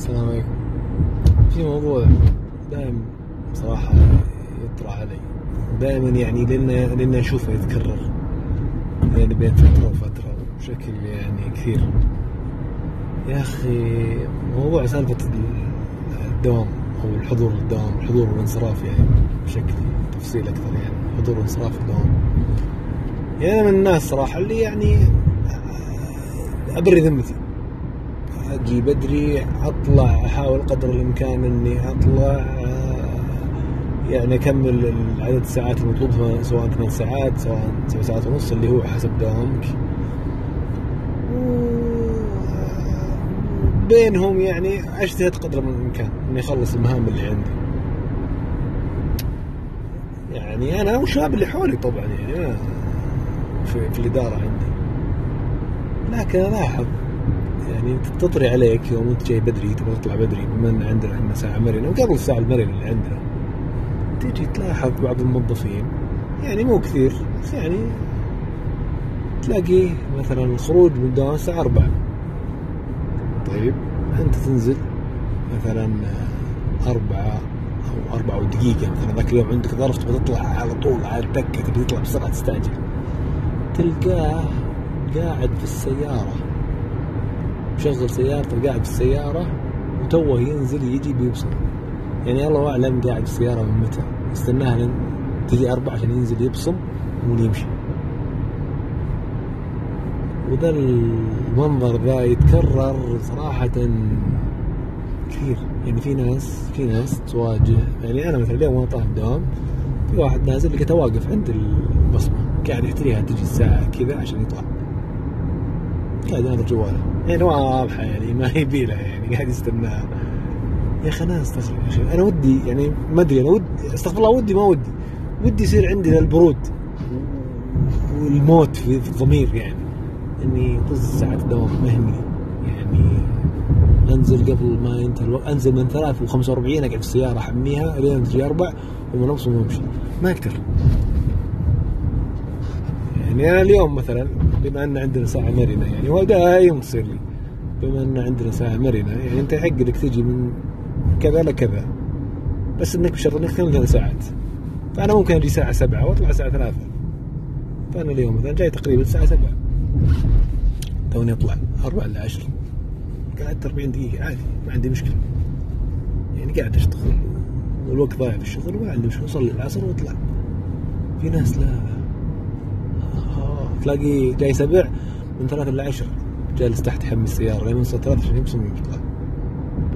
السلام عليكم. في موضوع دائم صراحة يطرح علي. دائما يعني لأن لأن أشوفه يتكرر. يعني بين فترة وفترة بشكل يعني كثير. يا أخي موضوع سالفة الدوام أو الحضور الدوام الحضور والانصراف يعني بشكل تفصيل أكثر يعني حضور وانصراف الدوام. يعني من الناس صراحة اللي يعني أبري ذمتي. أجي بدري أطلع أحاول قدر الإمكان إني أطلع يعني أكمل عدد الساعات المطلوبة سواء ثمان ساعات سواء سبع ساعات ونص اللي هو حسب دوامك. بينهم يعني أجتهد قدر من الإمكان إني أخلص المهام اللي عندي. يعني أنا والشباب اللي حولي طبعا يعني أنا في, في الإدارة عندي. لكن الاحظ يعني تطري عليك يوم انت جاي بدري تبغى تطلع بدري بما إن عندنا إحنا ساعة مرنة وقبل الساعة المرنة اللي عندنا. تجي تلاحظ بعض الموظفين يعني مو كثير بس يعني تلاقيه مثلا الخروج من الدوام الساعة 4 طيب أنت تنزل مثلا أربعة أو أربعة ودقيقة مثلا ذاك اليوم عندك ظرف تبغى تطلع على طول على الدكة تبغى تطلع بسرعة تستعجل. تلقاه قاعد في السيارة. مشغل سيارته قاعد في السيارة وتوه ينزل يجي بيوصل. يعني الله أعلم قاعد في السيارة من متى. استناها لين تجي أربعة عشان ينزل يبصم ويمشي وذا المنظر ذا يتكرر صراحة كثير. يعني في ناس في ناس تواجه. يعني أنا مثلا اليوم وأنا طالع الدوام في واحد نازل لقيته واقف عند البصمة قاعد يحتريها تجي الساعة كذا عشان يطلع. قاعد ينظر جواله يعني واضحة يعني ما يبي لها يعني قاعد يستناها يا أخي أنا أستغرب يا أخي أنا ودي يعني ما أدري أنا ودي أستغفر الله ودي ما ودي. ودي يصير عندي البرود والموت في الضمير يعني. إني طز ساعة دوام ما يهمني يعني. أنزل قبل ما ينتهي الوقت أنزل من ثلاث وخمسة وأربعين أقعد في السيارة أحميها لين أربع ومن اوصل وامشي ما أقدر يعني أنا اليوم مثلا بما أن عندنا ساعة مرنة يعني هو تصير لي. بما أن عندنا ساعة مرنة يعني أنت يحق لك تجي من كذا لكذا بس إنك بشرط إنك تكمل ثلاث ساعات. فأنا ممكن أجي الساعة سبعة وأطلع الساعة ثلاثة. فأنا اليوم مثلا جاي تقريبا الساعة سبعة. توني أطلع أربعة إلى عشر قعدت 40 دقيقة عادي ما عندي مشكلة. يعني قاعد أشتغل والوقت ضايع في الشغل وما عندي مشكلة أصلي العصر وأطلع. في ناس لا تلاقي جاي سبع من ثلاثة إلى عشر جالس تحت حمي السيارة لين وصل ثلاثة عشان يبصم يطلع